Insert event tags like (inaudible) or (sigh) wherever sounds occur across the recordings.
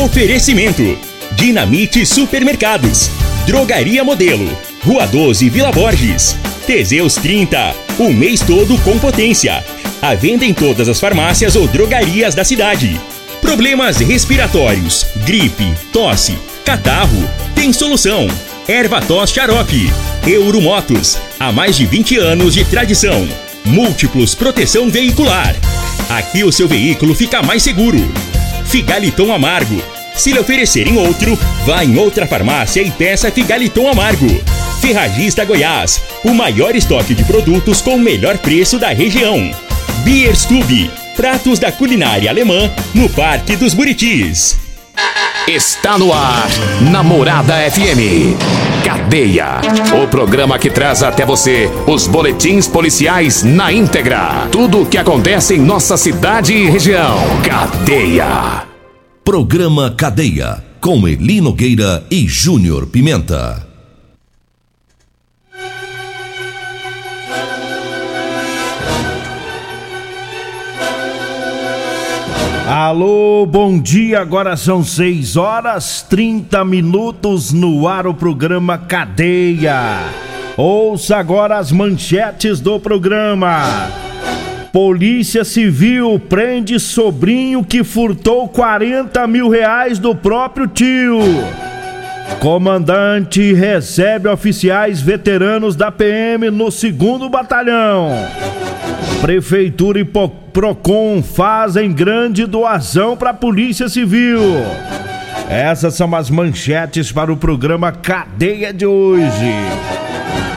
Oferecimento: Dinamite Supermercados, Drogaria Modelo, Rua 12 Vila Borges, Teseus 30, o mês todo com potência. A venda em todas as farmácias ou drogarias da cidade. Problemas respiratórios, gripe, tosse, catarro, tem solução. Erva tos xarope. Euromotos, há mais de 20 anos de tradição. Múltiplos proteção veicular. Aqui o seu veículo fica mais seguro. Figaliton Amargo. Se lhe oferecerem outro, vá em outra farmácia e peça Figaliton Amargo. Ferragista Goiás, o maior estoque de produtos com o melhor preço da região. Bierstube, pratos da culinária alemã no Parque dos Buritis. Está no ar, Namorada FM. Cadeia. O programa que traz até você os boletins policiais na íntegra. Tudo o que acontece em nossa cidade e região. Cadeia. Programa Cadeia. Com Eli Nogueira e Júnior Pimenta. Alô, bom dia. Agora são 6 horas 30 minutos no ar o programa Cadeia. Ouça agora as manchetes do programa. Polícia Civil prende sobrinho que furtou 40 mil reais do próprio tio. Comandante recebe oficiais veteranos da PM no segundo batalhão. Prefeitura e Procon fazem grande doação para a Polícia Civil. Essas são as manchetes para o programa Cadeia de hoje.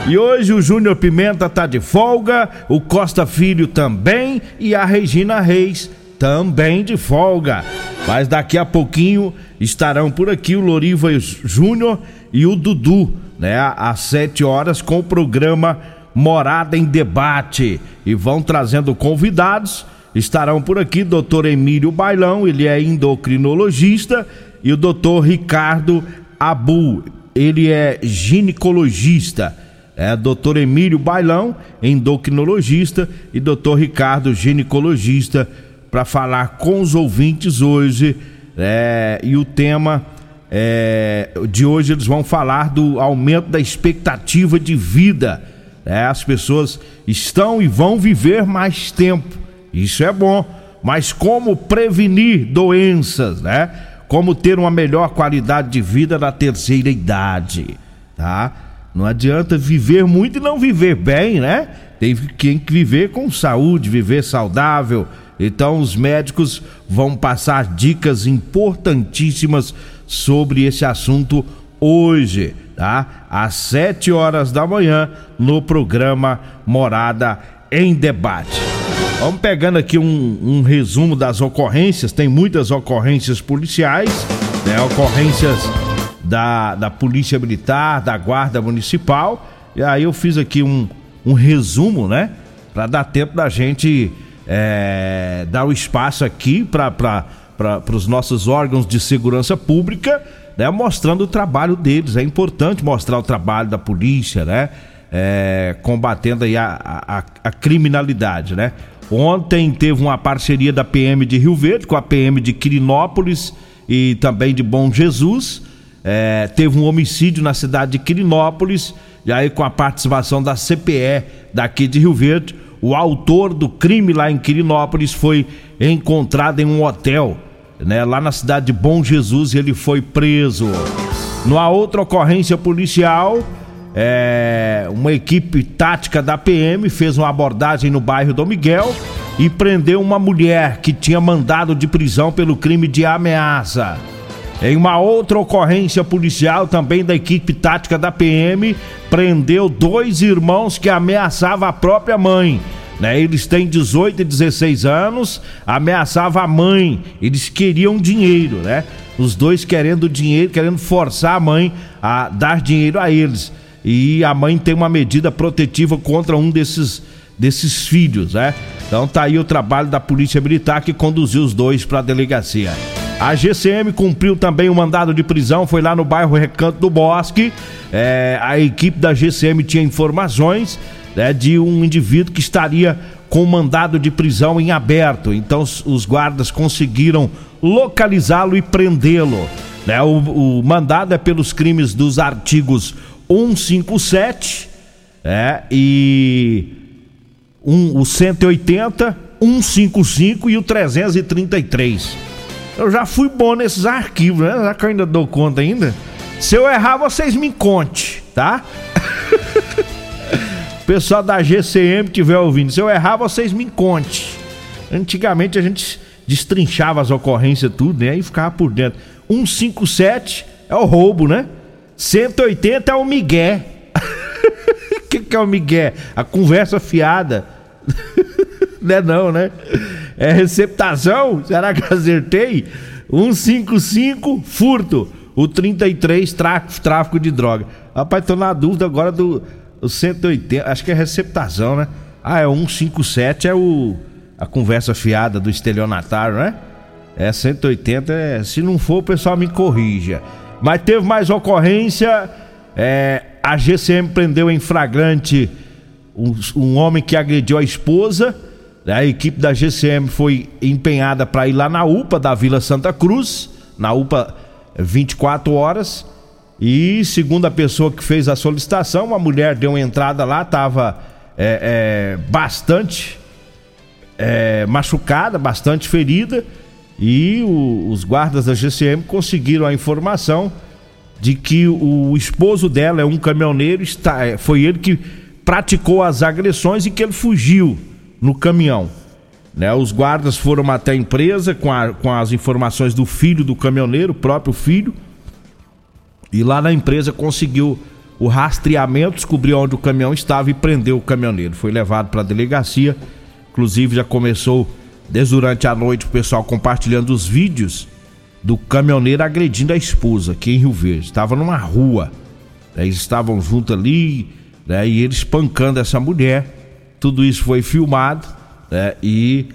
E hoje o Júnior Pimenta tá de folga, o Costa Filho também e a Regina Reis também de folga. Mas daqui a pouquinho estarão por aqui o Loriva Júnior e o Dudu, né? Às 7 horas com o programa Morada em Debate. E vão trazendo convidados. Estarão por aqui doutor Emílio Bailão, ele é endocrinologista, e o doutor Ricardo Abu, ele é ginecologista. É doutor Emílio Bailão, endocrinologista, e doutor Ricardo, ginecologista, para falar com os ouvintes hoje. É, e o tema é, de hoje eles vão falar do aumento da expectativa de vida é, as pessoas estão e vão viver mais tempo. Isso é bom. Mas como prevenir doenças, né? Como ter uma melhor qualidade de vida na terceira idade, tá? Não adianta viver muito e não viver bem, né? Tem que viver com saúde, viver saudável. Então os médicos vão passar dicas importantíssimas sobre esse assunto hoje tá? Às 7 horas da manhã no programa Morada em Debate. Vamos pegando aqui um, um resumo das ocorrências, tem muitas ocorrências policiais, né? Ocorrências da, da Polícia Militar, da Guarda Municipal, e aí eu fiz aqui um, um resumo, né? Para dar tempo da gente é, dar o espaço aqui para os nossos órgãos de segurança pública né, mostrando o trabalho deles. É importante mostrar o trabalho da polícia, né? É, combatendo aí a, a, a, criminalidade, né? Ontem teve uma parceria da PM de Rio Verde com a PM de Quirinópolis e também de Bom Jesus. É, teve um homicídio na cidade de Quirinópolis, e aí com a participação da CPE daqui de Rio Verde. O autor do crime lá em Quirinópolis foi encontrado em um hotel né, lá na cidade de Bom Jesus, ele foi preso. Numa outra ocorrência policial, é, uma equipe tática da PM fez uma abordagem no bairro Dom Miguel e prendeu uma mulher que tinha mandado de prisão pelo crime de ameaça. Em uma outra ocorrência policial, também da equipe tática da PM, prendeu dois irmãos que ameaçavam a própria mãe né? Eles têm 18 e 16 anos, ameaçava a mãe, eles queriam dinheiro, né? Os dois querendo dinheiro, querendo forçar a mãe a dar dinheiro a eles. E a mãe tem uma medida protetiva contra um desses desses filhos, né? Então tá aí o trabalho da Polícia Militar que conduziu os dois para a delegacia. A GCM cumpriu também o mandado de prisão, foi lá no bairro Recanto do Bosque. É, a equipe da GCM tinha informações né, de um indivíduo que estaria com mandado de prisão em aberto. Então os guardas conseguiram localizá-lo e prendê-lo. Né? O, o, mandado é pelos crimes dos artigos 157 é, e um, o 180, 155 e o 333. Eu já fui bom nesses arquivos, né? Já que eu ainda dou conta ainda. Se eu errar, vocês me conte, tá? (laughs) Pessoal da GCM que estiver ouvindo, se eu errar, vocês me conte. Antigamente a gente destrinchava as ocorrências tudo, né? E ficava por dentro. 157 é o roubo, né? 180 é o migué. O (laughs) que, que é o migué? A conversa fiada. (laughs) não é não, né? É receptação? Será que acertei? 155, furto. O 33, tráfico, de droga. Rapaz, tô na dúvida agora do 180. Acho que é receptação, né? Ah, é 157, é o a conversa fiada do estelionatário, né? É 180, é, se não for, o pessoal me corrija. Mas teve mais ocorrência. É, a GCM prendeu em flagrante um, um homem que agrediu a esposa. A equipe da GCM foi empenhada para ir lá na UPA da Vila Santa Cruz, na UPA 24 horas. E segundo a pessoa que fez a solicitação, uma mulher deu uma entrada lá, estava é, é, bastante é, machucada, bastante ferida. E o, os guardas da GCM conseguiram a informação de que o esposo dela é um caminhoneiro, está, é, foi ele que praticou as agressões e que ele fugiu no caminhão. Né? Os guardas foram até a empresa com, a, com as informações do filho do caminhoneiro, o próprio filho, e lá na empresa conseguiu o rastreamento, descobriu onde o caminhão estava e prendeu o caminhoneiro. Foi levado para a delegacia, inclusive já começou desde durante a noite o pessoal compartilhando os vídeos do caminhoneiro agredindo a esposa aqui em Rio Verde. Estava numa rua, né? eles estavam juntos ali né? e ele espancando essa mulher. Tudo isso foi filmado né? e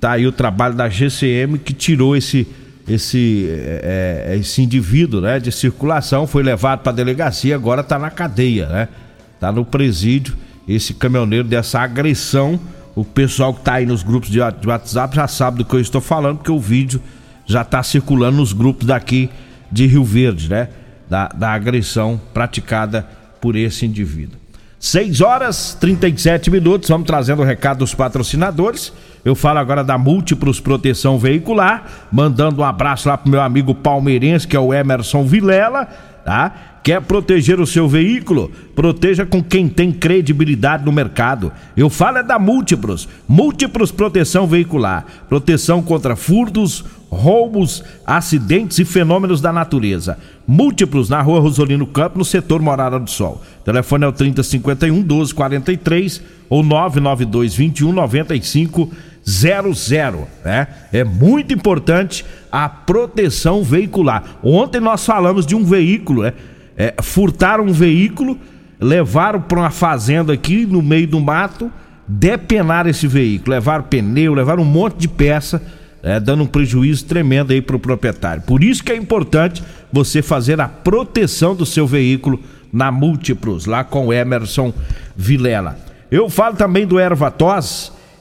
tá aí o trabalho da GCM que tirou esse esse é, é, esse indivíduo né, de circulação foi levado para a delegacia agora está na cadeia né está no presídio esse caminhoneiro dessa agressão o pessoal que está aí nos grupos de WhatsApp já sabe do que eu estou falando porque o vídeo já está circulando nos grupos daqui de Rio Verde, né? Da, da agressão praticada por esse indivíduo. 6 horas 37 minutos, vamos trazendo o recado dos patrocinadores. Eu falo agora da Múltiplos Proteção Veicular, mandando um abraço lá pro meu amigo palmeirense, que é o Emerson Vilela, tá? Quer proteger o seu veículo? Proteja com quem tem credibilidade no mercado. Eu falo é da Múltiplos. Múltiplos Proteção Veicular. Proteção contra furtos, roubos, acidentes e fenômenos da natureza. Múltiplos na rua Rosolino Campo, no setor Morada do Sol. Telefone é o 3051 1243 ou 992 21 95 00, né? É muito importante a proteção veicular. Ontem nós falamos de um veículo, né? É, furtaram um veículo, levaram para uma fazenda aqui no meio do mato, depenaram esse veículo, levaram pneu, levaram um monte de peça é, dando um prejuízo tremendo aí para o proprietário. Por isso que é importante você fazer a proteção do seu veículo na Múltiplos, lá com o Emerson Vilela. Eu falo também do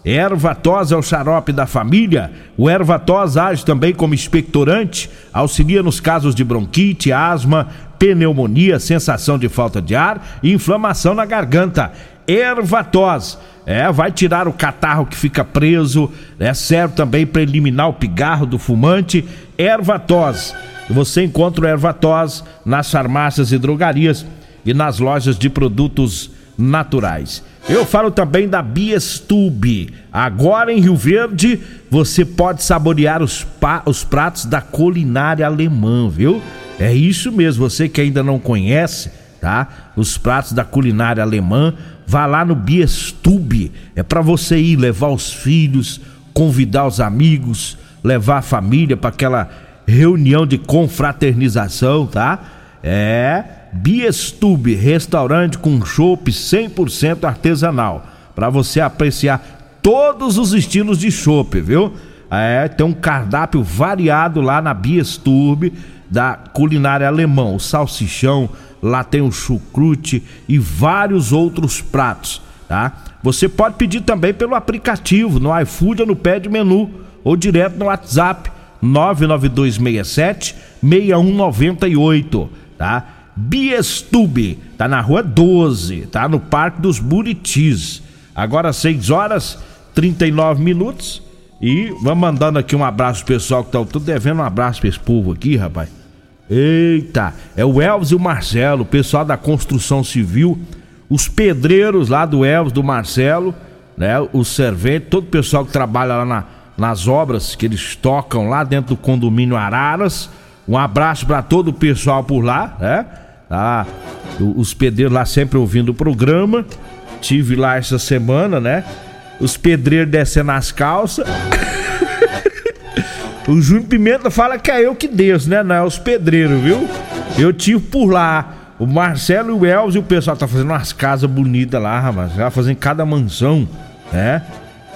Ervatos. Ervatos é o xarope da família. O Ervatos age também como expectorante, auxilia nos casos de bronquite, asma, pneumonia, sensação de falta de ar e inflamação na garganta. Ervatos é, vai tirar o catarro que fica preso, é, serve também para eliminar o pigarro do fumante. Ervatos. Você encontra o Ervatos nas farmácias e drogarias e nas lojas de produtos naturais. Eu falo também da Biestube. Agora em Rio Verde, você pode saborear os, os pratos da culinária alemã, viu? É isso mesmo, você que ainda não conhece, tá? Os pratos da culinária alemã Vá lá no Biestube. É para você ir levar os filhos, convidar os amigos, levar a família para aquela reunião de confraternização, tá? É Biestube, restaurante com chopp 100% artesanal, para você apreciar todos os estilos de chopp, viu? É, tem um cardápio variado lá na Biestube da culinária alemão, o salsichão, lá tem o chucrute e vários outros pratos. tá? Você pode pedir também pelo aplicativo, no iFood ou no pé de menu, ou direto no WhatsApp 99267 6198, tá? Biestube, tá na rua 12, tá no Parque dos Buritis. Agora 6 horas 39 minutos. E vamos mandando aqui um abraço pro pessoal que tá tudo devendo um abraço pra esse povo aqui, rapaz. Eita, é o Elvis e o Marcelo, o pessoal da construção civil, os pedreiros lá do Elvis, do Marcelo, né? O servente, todo o pessoal que trabalha lá na, nas obras que eles tocam lá dentro do condomínio Araras. Um abraço para todo o pessoal por lá, né? Tá, os pedreiros lá sempre ouvindo o programa. Tive lá essa semana, né? Os pedreiros descendo as calças. (coughs) o Júnior Pimenta fala que é eu que desço, né? Não é os pedreiros, viu? Eu tive por lá. O Marcelo e o Elvis e o pessoal tá fazendo umas casas bonitas lá, rapaz. Já fazendo cada mansão, né?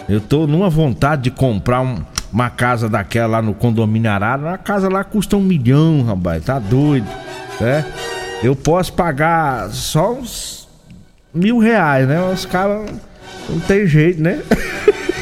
Eu tô numa vontade de comprar um, uma casa daquela lá no condomínio Arara. Uma casa lá custa um milhão, rapaz. Tá doido, né? Eu posso pagar só uns mil reais, né? Os caras não tem jeito, né?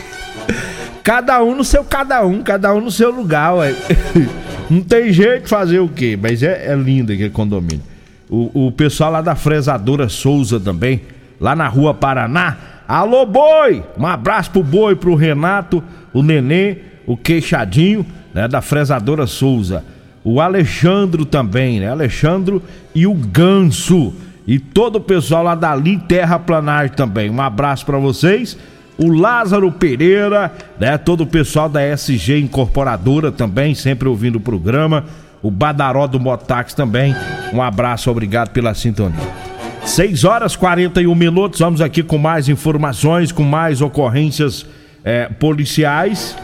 (laughs) cada um no seu cada um, cada um no seu lugar, ué. (laughs) Não tem jeito de fazer o quê? Mas é, é lindo aquele condomínio. O, o pessoal lá da Fresadora Souza também, lá na rua Paraná. Alô, boi! Um abraço pro boi, pro Renato, o Nenê, o Queixadinho, né? Da Fresadora Souza. O Alexandro também, né? Alexandro e o Ganso e todo o pessoal lá dali Terraplanagem também. Um abraço para vocês. O Lázaro Pereira, né? Todo o pessoal da SG Incorporadora também, sempre ouvindo o programa. O Badaró do Motax também. Um abraço, obrigado pela sintonia. 6 horas 41 minutos. Vamos aqui com mais informações, com mais ocorrências é, policiais.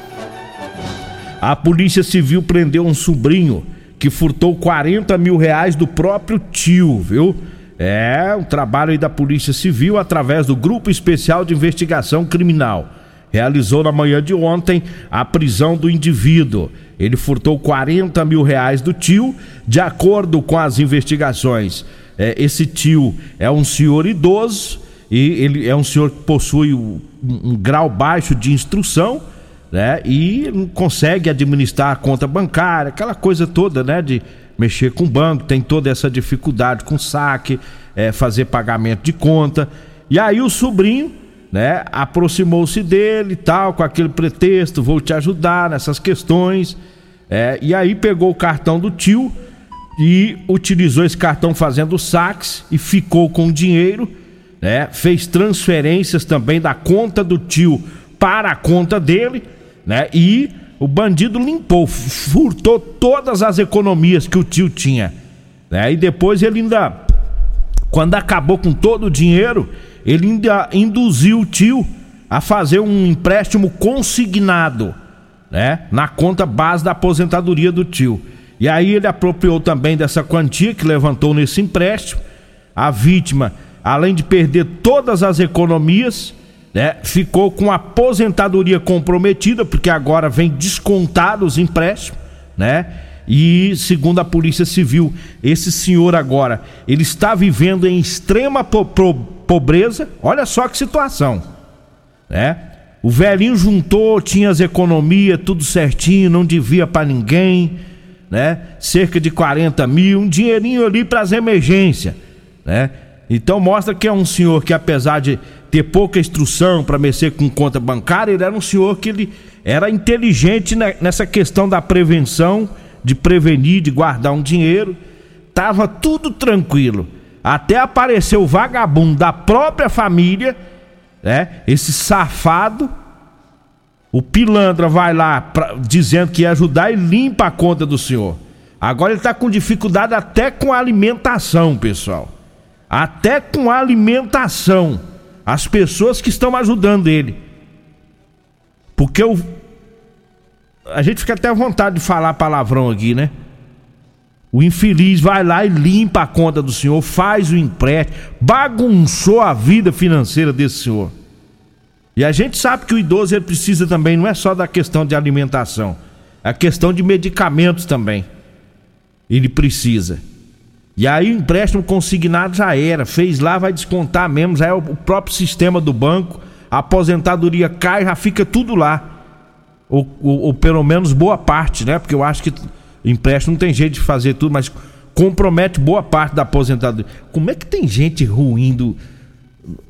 A Polícia Civil prendeu um sobrinho que furtou 40 mil reais do próprio tio, viu? É um trabalho aí da Polícia Civil através do Grupo Especial de Investigação Criminal. Realizou na manhã de ontem a prisão do indivíduo. Ele furtou 40 mil reais do tio, de acordo com as investigações. É, esse tio é um senhor idoso e ele é um senhor que possui um, um grau baixo de instrução, né? E não consegue administrar a conta bancária, aquela coisa toda, né? De mexer com o banco, tem toda essa dificuldade com saque, é, fazer pagamento de conta. E aí o sobrinho, né, aproximou-se dele tal, com aquele pretexto, vou te ajudar nessas questões. É, e aí pegou o cartão do tio e utilizou esse cartão fazendo saques e ficou com o dinheiro, né? Fez transferências também da conta do tio para a conta dele, né? E o bandido limpou, furtou todas as economias que o tio tinha. Né? E depois ele ainda, quando acabou com todo o dinheiro, ele ainda induziu o tio a fazer um empréstimo consignado, né? Na conta base da aposentadoria do tio. E aí ele apropriou também dessa quantia que levantou nesse empréstimo. A vítima, além de perder todas as economias, né? Ficou com a aposentadoria comprometida, porque agora vem descontado os empréstimos, né? E segundo a Polícia Civil, esse senhor agora, ele está vivendo em extrema po pobreza. Olha só que situação, né? O velhinho juntou, tinha as economias, tudo certinho, não devia para ninguém, né? Cerca de 40 mil, um dinheirinho ali para as emergências, né? Então mostra que é um senhor que apesar de ter pouca instrução para mexer com conta bancária, ele era um senhor que ele era inteligente nessa questão da prevenção, de prevenir, de guardar um dinheiro. Tava tudo tranquilo. Até apareceu o vagabundo da própria família, né? Esse safado. O pilantra vai lá pra, dizendo que ia ajudar e limpa a conta do senhor. Agora ele está com dificuldade até com a alimentação, pessoal. Até com alimentação as pessoas que estão ajudando ele. Porque o. A gente fica até à vontade de falar palavrão aqui, né? O infeliz vai lá e limpa a conta do senhor, faz o empréstimo, bagunçou a vida financeira desse senhor. E a gente sabe que o idoso ele precisa também, não é só da questão de alimentação, é a questão de medicamentos também. Ele precisa. E aí o empréstimo consignado já era, fez lá, vai descontar mesmo, já é o próprio sistema do banco, a aposentadoria cai, já fica tudo lá. Ou, ou, ou pelo menos boa parte, né? Porque eu acho que empréstimo não tem jeito de fazer tudo, mas compromete boa parte da aposentadoria. Como é que tem gente ruim do,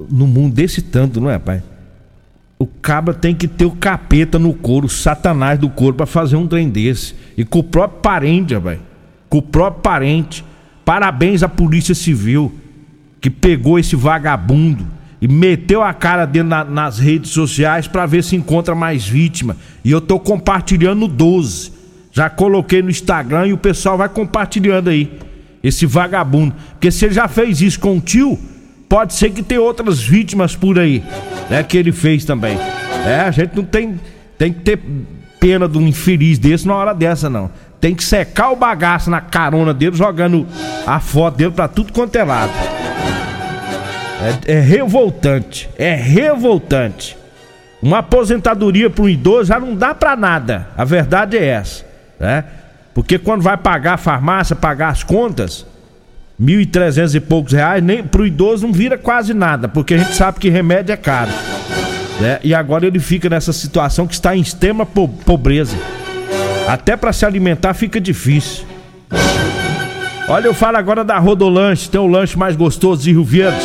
no mundo desse tanto, não é, pai? O cabra tem que ter o capeta no couro, o satanás do couro para fazer um trem desse. E com o próprio parente, vai. Com o próprio parente. Parabéns à Polícia Civil que pegou esse vagabundo e meteu a cara dentro na, nas redes sociais para ver se encontra mais vítima. E eu tô compartilhando 12. Já coloquei no Instagram e o pessoal vai compartilhando aí. Esse vagabundo. Porque se ele já fez isso com o tio, pode ser que tenha outras vítimas por aí, né? Que ele fez também. É, a gente não tem, tem que ter pena de um infeliz desse na hora dessa, não. Tem que secar o bagaço na carona dele, jogando a foto dele pra tudo quanto é lado. É, é revoltante, é revoltante. Uma aposentadoria para um idoso já não dá para nada. A verdade é essa, né? Porque quando vai pagar a farmácia, pagar as contas, mil e trezentos e poucos reais, nem pro idoso não vira quase nada, porque a gente sabe que remédio é caro. Né? E agora ele fica nessa situação que está em extrema pobreza. Até para se alimentar fica difícil. Olha, eu falo agora da Rodolanche, tem o lanche mais gostoso de Rio Verde.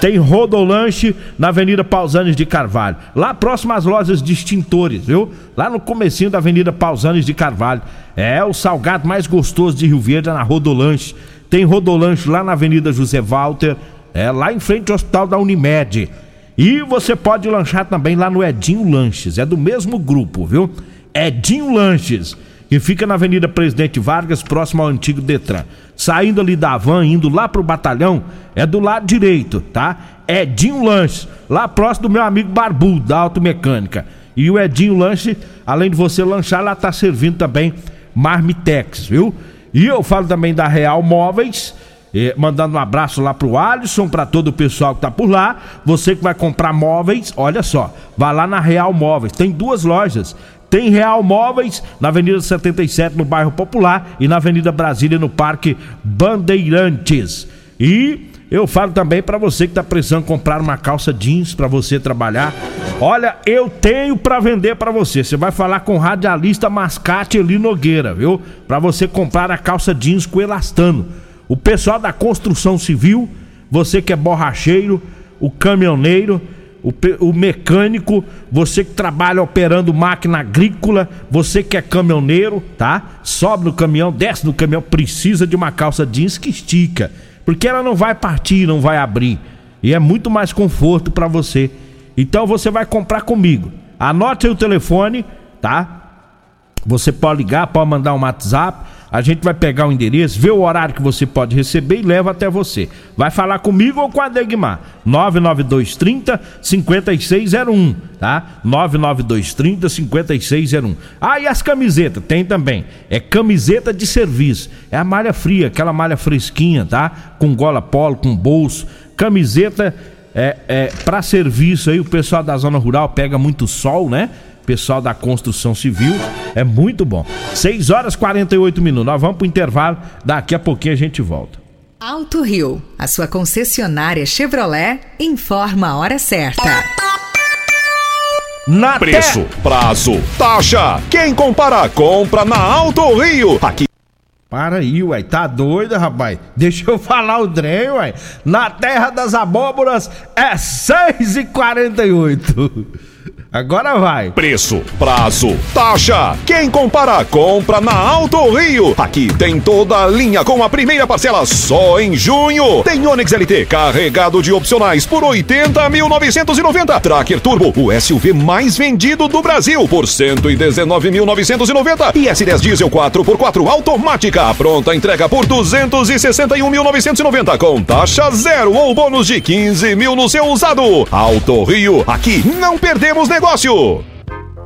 Tem Rodolanche na Avenida Pausanes de Carvalho. Lá próximo às lojas de extintores, viu? Lá no comecinho da Avenida Pausanes de Carvalho. É o salgado mais gostoso de Rio Verde é na Rodolanche. Tem Rodolanche lá na Avenida José Walter, é lá em frente ao Hospital da Unimed. E você pode lanchar também lá no Edinho Lanches, é do mesmo grupo, viu? Edinho Lanches, que fica na Avenida Presidente Vargas, próximo ao antigo Detran. Saindo ali da van, indo lá pro batalhão, é do lado direito, tá? Edinho Lanches, lá próximo do meu amigo Barbudo, da Automecânica. E o Edinho Lanche, além de você lanchar, lá tá servindo também Marmitex, viu? E eu falo também da Real Móveis, eh, mandando um abraço lá pro Alisson, para todo o pessoal que tá por lá. Você que vai comprar móveis, olha só, vai lá na Real Móveis. Tem duas lojas. Tem Real Móveis na Avenida 77, no bairro Popular, e na Avenida Brasília, no Parque Bandeirantes. E eu falo também para você que tá precisando comprar uma calça jeans para você trabalhar. Olha, eu tenho para vender para você. Você vai falar com o radialista Mascate Eli Nogueira, viu? Para você comprar a calça jeans com elastano. O pessoal da construção civil, você que é borracheiro, o caminhoneiro, o, o, mecânico, você que trabalha operando máquina agrícola, você que é caminhoneiro, tá? Sobe no caminhão, desce no caminhão, precisa de uma calça jeans que estica, porque ela não vai partir, não vai abrir. E é muito mais conforto para você. Então você vai comprar comigo. Anote aí o telefone, tá? Você pode ligar, pode mandar um WhatsApp a gente vai pegar o endereço, ver o horário que você pode receber e leva até você. Vai falar comigo ou com a Degmar? 99230 5601, tá? 99230 5601. Ah, e as camisetas? Tem também. É camiseta de serviço. É a malha fria, aquela malha fresquinha, tá? Com gola polo, com bolso. Camiseta é, é para serviço aí, o pessoal da zona rural pega muito sol, né? Pessoal da construção civil. É muito bom. 6 horas 48 minutos. Nós vamos pro intervalo. Daqui a pouquinho a gente volta. Alto Rio, a sua concessionária Chevrolet, informa a hora certa. Na Preço, prazo, taxa. Quem compara, compra na Alto Rio. Aqui. Para aí, uai, tá doida, rapaz? Deixa eu falar o trem, uai. Na terra das abóboras é 6,48. Agora vai. Preço, prazo, taxa. Quem compara, compra na Alto Rio. Aqui tem toda a linha com a primeira parcela só em junho. Tem Onix LT carregado de opcionais por 80.990. Tracker Turbo, o SUV mais vendido do Brasil por 119.990. E S10 Diesel 4x4 automática. Pronta entrega por 261.990 com taxa zero ou bônus de 15 mil no seu usado. Alto Rio, aqui não perdemos negócio negócio.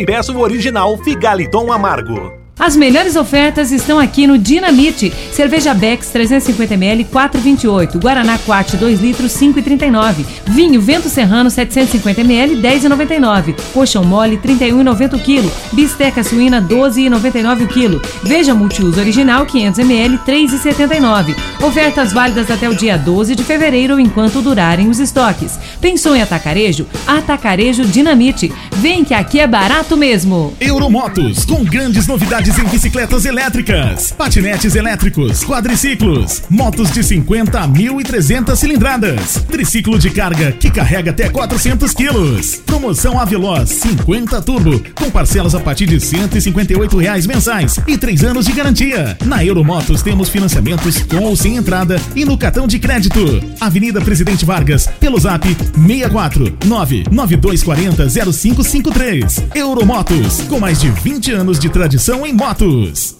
e peça o original Figaliton Amargo. As melhores ofertas estão aqui no Dinamite. Cerveja Bex 350ml 4,28. Guaraná Quat 2 litros 5,39. Vinho Vento Serrano 750ml 10,99. Coxão mole 31,90 kg. Bisteca suína 12,99 kg. Veja multiuso original 500ml 3,79. Ofertas válidas até o dia 12 de fevereiro enquanto durarem os estoques. Pensou em atacarejo? Atacarejo Dinamite. Vem que aqui é barato mesmo. Euromotos com grandes novidades em bicicletas elétricas, patinetes elétricos, quadriciclos, motos de 50 a 1.300 cilindradas, triciclo de carga que carrega até 400 quilos. Promoção Aveloz 50 Turbo, com parcelas a partir de 158 reais mensais e 3 anos de garantia. Na Euromotos temos financiamentos com ou sem entrada e no cartão de crédito. Avenida Presidente Vargas, pelo zap 64 99240 0553. Euromotos, com mais de 20 anos de tradição em motos.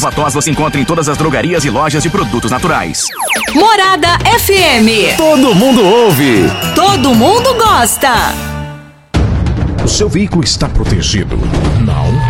Ervatós você encontra em todas as drogarias e lojas de produtos naturais. Morada FM. Todo mundo ouve. Todo mundo gosta. O seu veículo está protegido? Não?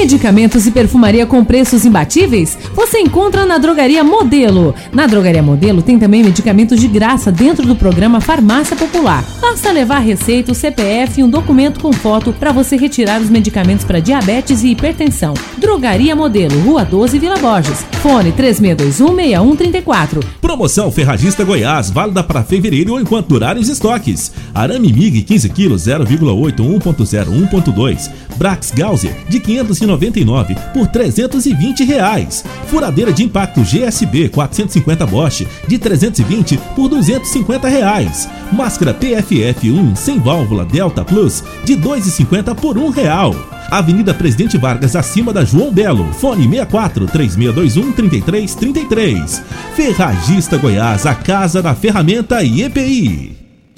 Medicamentos e perfumaria com preços imbatíveis? Você encontra na Drogaria Modelo. Na Drogaria Modelo tem também medicamentos de graça dentro do programa Farmácia Popular. Basta levar receita, o CPF e um documento com foto para você retirar os medicamentos para diabetes e hipertensão. Drogaria Modelo, Rua 12, Vila Borges. Fone 36216134. Promoção Ferragista Goiás, válida para fevereiro ou enquanto durarem os estoques. Arame MIG 15 kg 0,8 1.0 1.2. Brax Gauser de 599 por 320 reais. Furadeira de impacto GSB 450 Bosch de 320 por 250 reais. Máscara PFF1 sem válvula Delta Plus de 2,50 por um real. Avenida Presidente Vargas, acima da João Belo. Fone 64 3621 3333. Ferragista Goiás, a casa da ferramenta e EPI.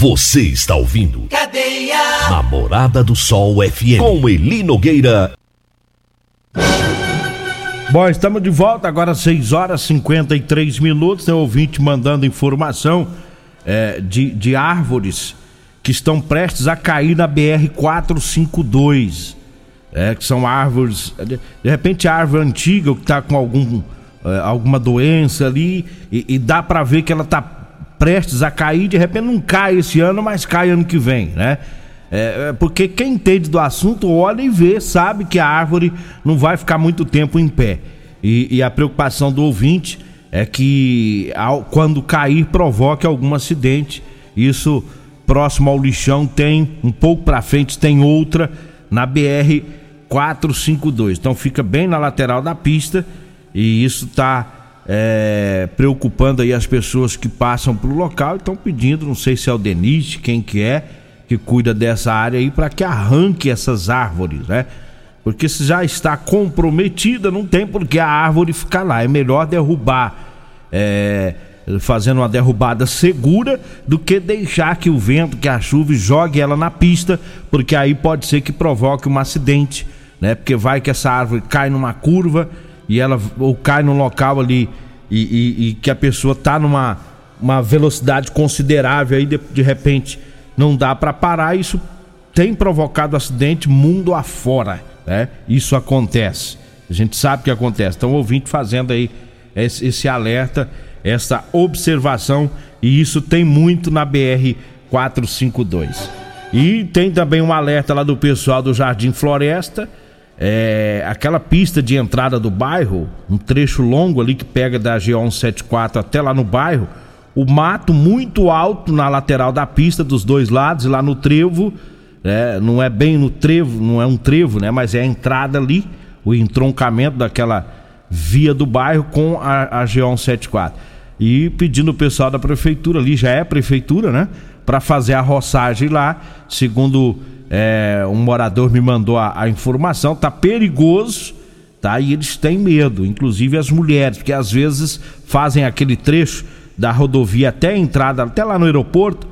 Você está ouvindo Cadeia. Namorada do Sol FM com Eli Nogueira. Bom, estamos de volta agora 6 horas e 53 minutos. Tem ouvinte mandando informação é, de, de árvores que estão prestes a cair na BR 452. É, que são árvores. De, de repente, a árvore antiga que está com algum, é, alguma doença ali e, e dá para ver que ela está prestes a cair, de repente não cai esse ano, mas cai ano que vem, né? É, é, porque quem entende do assunto olha e vê, sabe que a árvore não vai ficar muito tempo em pé. E, e a preocupação do ouvinte é que ao, quando cair provoque algum acidente. Isso próximo ao lixão tem, um pouco para frente tem outra na BR 452. Então fica bem na lateral da pista e isso está é, preocupando aí as pessoas que passam pelo local e estão pedindo, não sei se é o Denise, quem que é, que cuida dessa área aí, para que arranque essas árvores, né? Porque se já está comprometida, não tem por que a árvore ficar lá. É melhor derrubar, é, fazendo uma derrubada segura, do que deixar que o vento, que a chuva jogue ela na pista, porque aí pode ser que provoque um acidente, né? Porque vai que essa árvore cai numa curva e ela ou cai num local ali e, e, e que a pessoa tá numa uma velocidade considerável aí de, de repente não dá para parar, isso tem provocado acidente mundo afora né? Isso acontece. A gente sabe que acontece. Então, ouvinte fazendo aí esse, esse alerta, essa observação, e isso tem muito na BR 452. E tem também um alerta lá do pessoal do Jardim Floresta. É, aquela pista de entrada do bairro, um trecho longo ali que pega da G174 até lá no bairro, o mato muito alto na lateral da pista dos dois lados, e lá no trevo é, não é bem no trevo, não é um trevo, né? Mas é a entrada ali, o entroncamento daquela via do bairro com a, a G174. E pedindo o pessoal da prefeitura ali, já é prefeitura, né? Para fazer a roçagem lá, segundo é, um morador me mandou a, a, informação, tá perigoso, tá? E eles têm medo, inclusive as mulheres, porque às vezes fazem aquele trecho da rodovia até a entrada, até lá no aeroporto,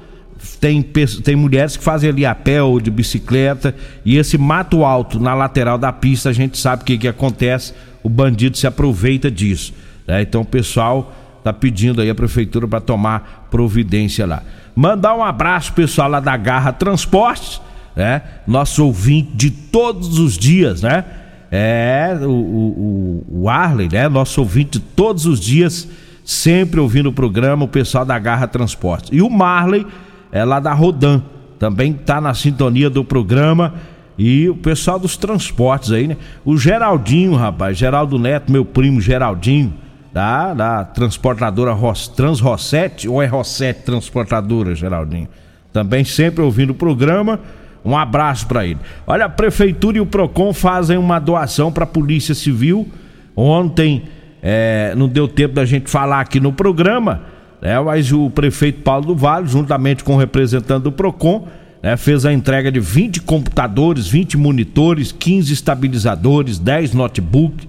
tem, tem mulheres que fazem ali a pé ou de bicicleta e esse mato alto na lateral da pista a gente sabe o que, que acontece, o bandido se aproveita disso. Né? Então o pessoal tá pedindo aí a prefeitura para tomar providência lá. Mandar um abraço pessoal lá da Garra Transportes, né? Nosso ouvinte de todos os dias, né? É o, o, o Arley, né? Nosso ouvinte de todos os dias, sempre ouvindo o programa, o pessoal da Garra Transportes. E o Marley é lá da Rodan, também tá na sintonia do programa. E o pessoal dos transportes aí, né? O Geraldinho, rapaz, Geraldo Neto, meu primo Geraldinho, da, da transportadora Ros, Trans Rossete, ou é Rossete Transportadora, Geraldinho? Também sempre ouvindo o programa. Um abraço para ele. Olha, a prefeitura e o Procon fazem uma doação para a Polícia Civil. Ontem é, não deu tempo da gente falar aqui no programa né? Mas o prefeito Paulo do Vale, juntamente com o representante do PROCON, né, fez a entrega de 20 computadores, 20 monitores, 15 estabilizadores, 10 notebooks,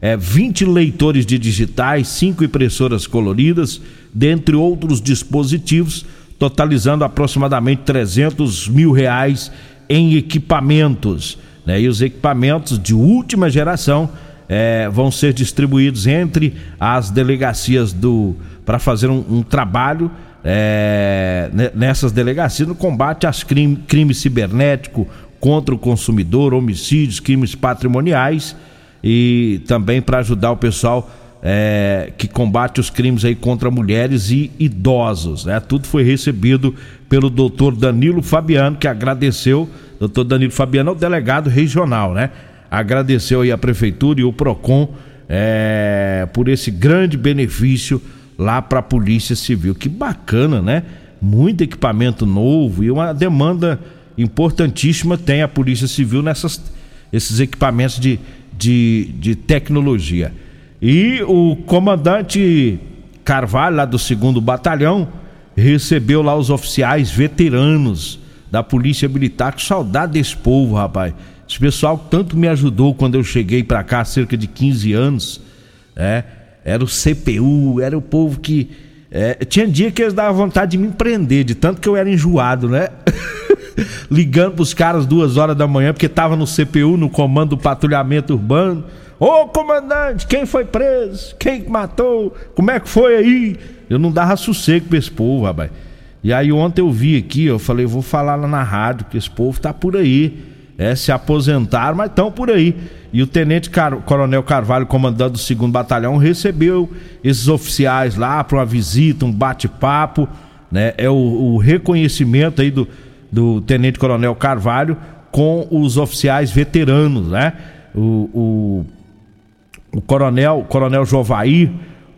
é, 20 leitores de digitais, 5 impressoras coloridas, dentre outros dispositivos, totalizando aproximadamente 300 mil reais em equipamentos. Né? E os equipamentos de última geração é, vão ser distribuídos entre as delegacias do para fazer um, um trabalho é, nessas delegacias no combate aos crimes crime cibernético contra o consumidor, homicídios, crimes patrimoniais e também para ajudar o pessoal é, que combate os crimes aí contra mulheres e idosos. Né? Tudo foi recebido pelo doutor Danilo Fabiano, que agradeceu. Doutor Danilo Fabiano é o delegado regional, né? Agradeceu aí a prefeitura e o PROCON é, por esse grande benefício lá para a Polícia Civil. Que bacana, né? Muito equipamento novo e uma demanda importantíssima tem a Polícia Civil nessas esses equipamentos de, de, de tecnologia. E o comandante Carvalho, lá do segundo batalhão, recebeu lá os oficiais veteranos da Polícia Militar. Que saudade desse povo, rapaz. Esse pessoal tanto me ajudou quando eu cheguei para cá cerca de 15 anos, é era o CPU, era o povo que. É, tinha dia que eles davam vontade de me prender, de tanto que eu era enjoado, né? (laughs) Ligando pros caras duas horas da manhã, porque tava no CPU, no comando do patrulhamento urbano. Ô comandante, quem foi preso? Quem matou? Como é que foi aí? Eu não dava sossego pra esse povo, rapaz. E aí ontem eu vi aqui, eu falei, vou falar lá na rádio, que esse povo tá por aí. É, se aposentaram, mas estão por aí. E o Tenente Car Coronel Carvalho, comandante do segundo batalhão, recebeu esses oficiais lá para uma visita, um bate-papo, né? É o, o, reconhecimento aí do, do Tenente Coronel Carvalho com os oficiais veteranos, né? O, o, o Coronel, Coronel Jovair,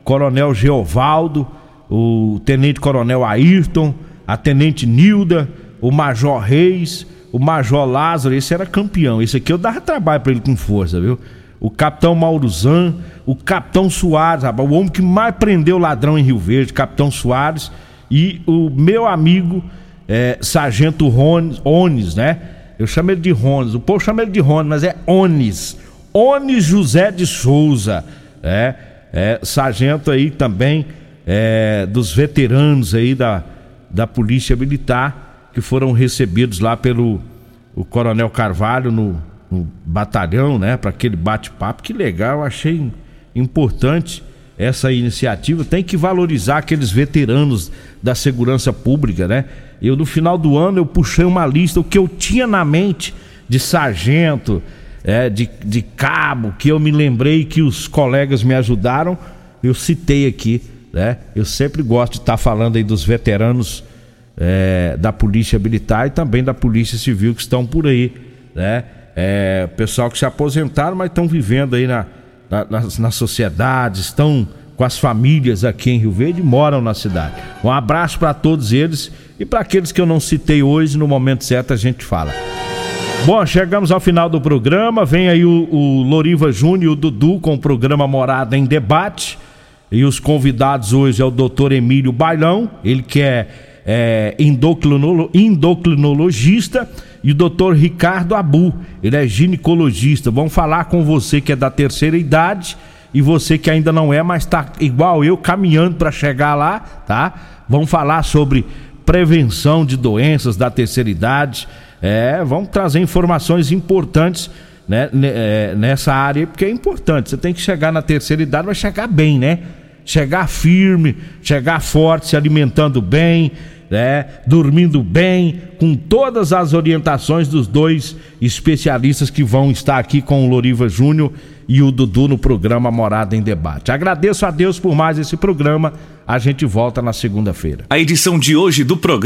Coronel Geovaldo, o Tenente Coronel Ayrton, a Tenente Nilda, o Major Reis, o Major Lázaro, esse era campeão. Esse aqui eu dava trabalho para ele com força, viu? O Capitão Mauruzan, o Capitão Soares, rapaz, o homem que mais prendeu ladrão em Rio Verde, Capitão Soares, e o meu amigo é, Sargento Rones, Ones, né? Eu chamo ele de Rones, o povo chama ele de Rones, mas é Ones. Ones José de Souza, é, é sargento aí também é, dos veteranos aí da, da Polícia Militar que foram recebidos lá pelo o Coronel Carvalho no, no batalhão, né, para aquele bate-papo. Que legal, achei importante essa iniciativa. Tem que valorizar aqueles veteranos da segurança pública, né? Eu no final do ano eu puxei uma lista o que eu tinha na mente de sargento, é, de, de cabo, que eu me lembrei que os colegas me ajudaram, eu citei aqui, né? Eu sempre gosto de estar tá falando aí dos veteranos é, da Polícia Militar e também da Polícia Civil que estão por aí, né? É, pessoal que se aposentaram, mas estão vivendo aí na, na, na, na sociedade, estão com as famílias aqui em Rio Verde moram na cidade. Um abraço para todos eles e para aqueles que eu não citei hoje, no momento certo a gente fala. Bom, chegamos ao final do programa. Vem aí o, o Loriva Júnior e o Dudu com o programa Morada em Debate. E os convidados hoje é o doutor Emílio Bailão, ele que é, é endocrinolo, endocrinologista, e o doutor Ricardo Abu, ele é ginecologista. Vamos falar com você que é da terceira idade e você que ainda não é, mas está igual eu caminhando para chegar lá, tá? Vamos falar sobre prevenção de doenças da terceira idade é, vamos trazer informações importantes né, é, nessa área, porque é importante. Você tem que chegar na terceira idade, mas chegar bem, né? Chegar firme, chegar forte, se alimentando bem, né? dormindo bem, com todas as orientações dos dois especialistas que vão estar aqui com o Loriva Júnior e o Dudu no programa Morada em Debate. Agradeço a Deus por mais esse programa. A gente volta na segunda-feira. A edição de hoje do programa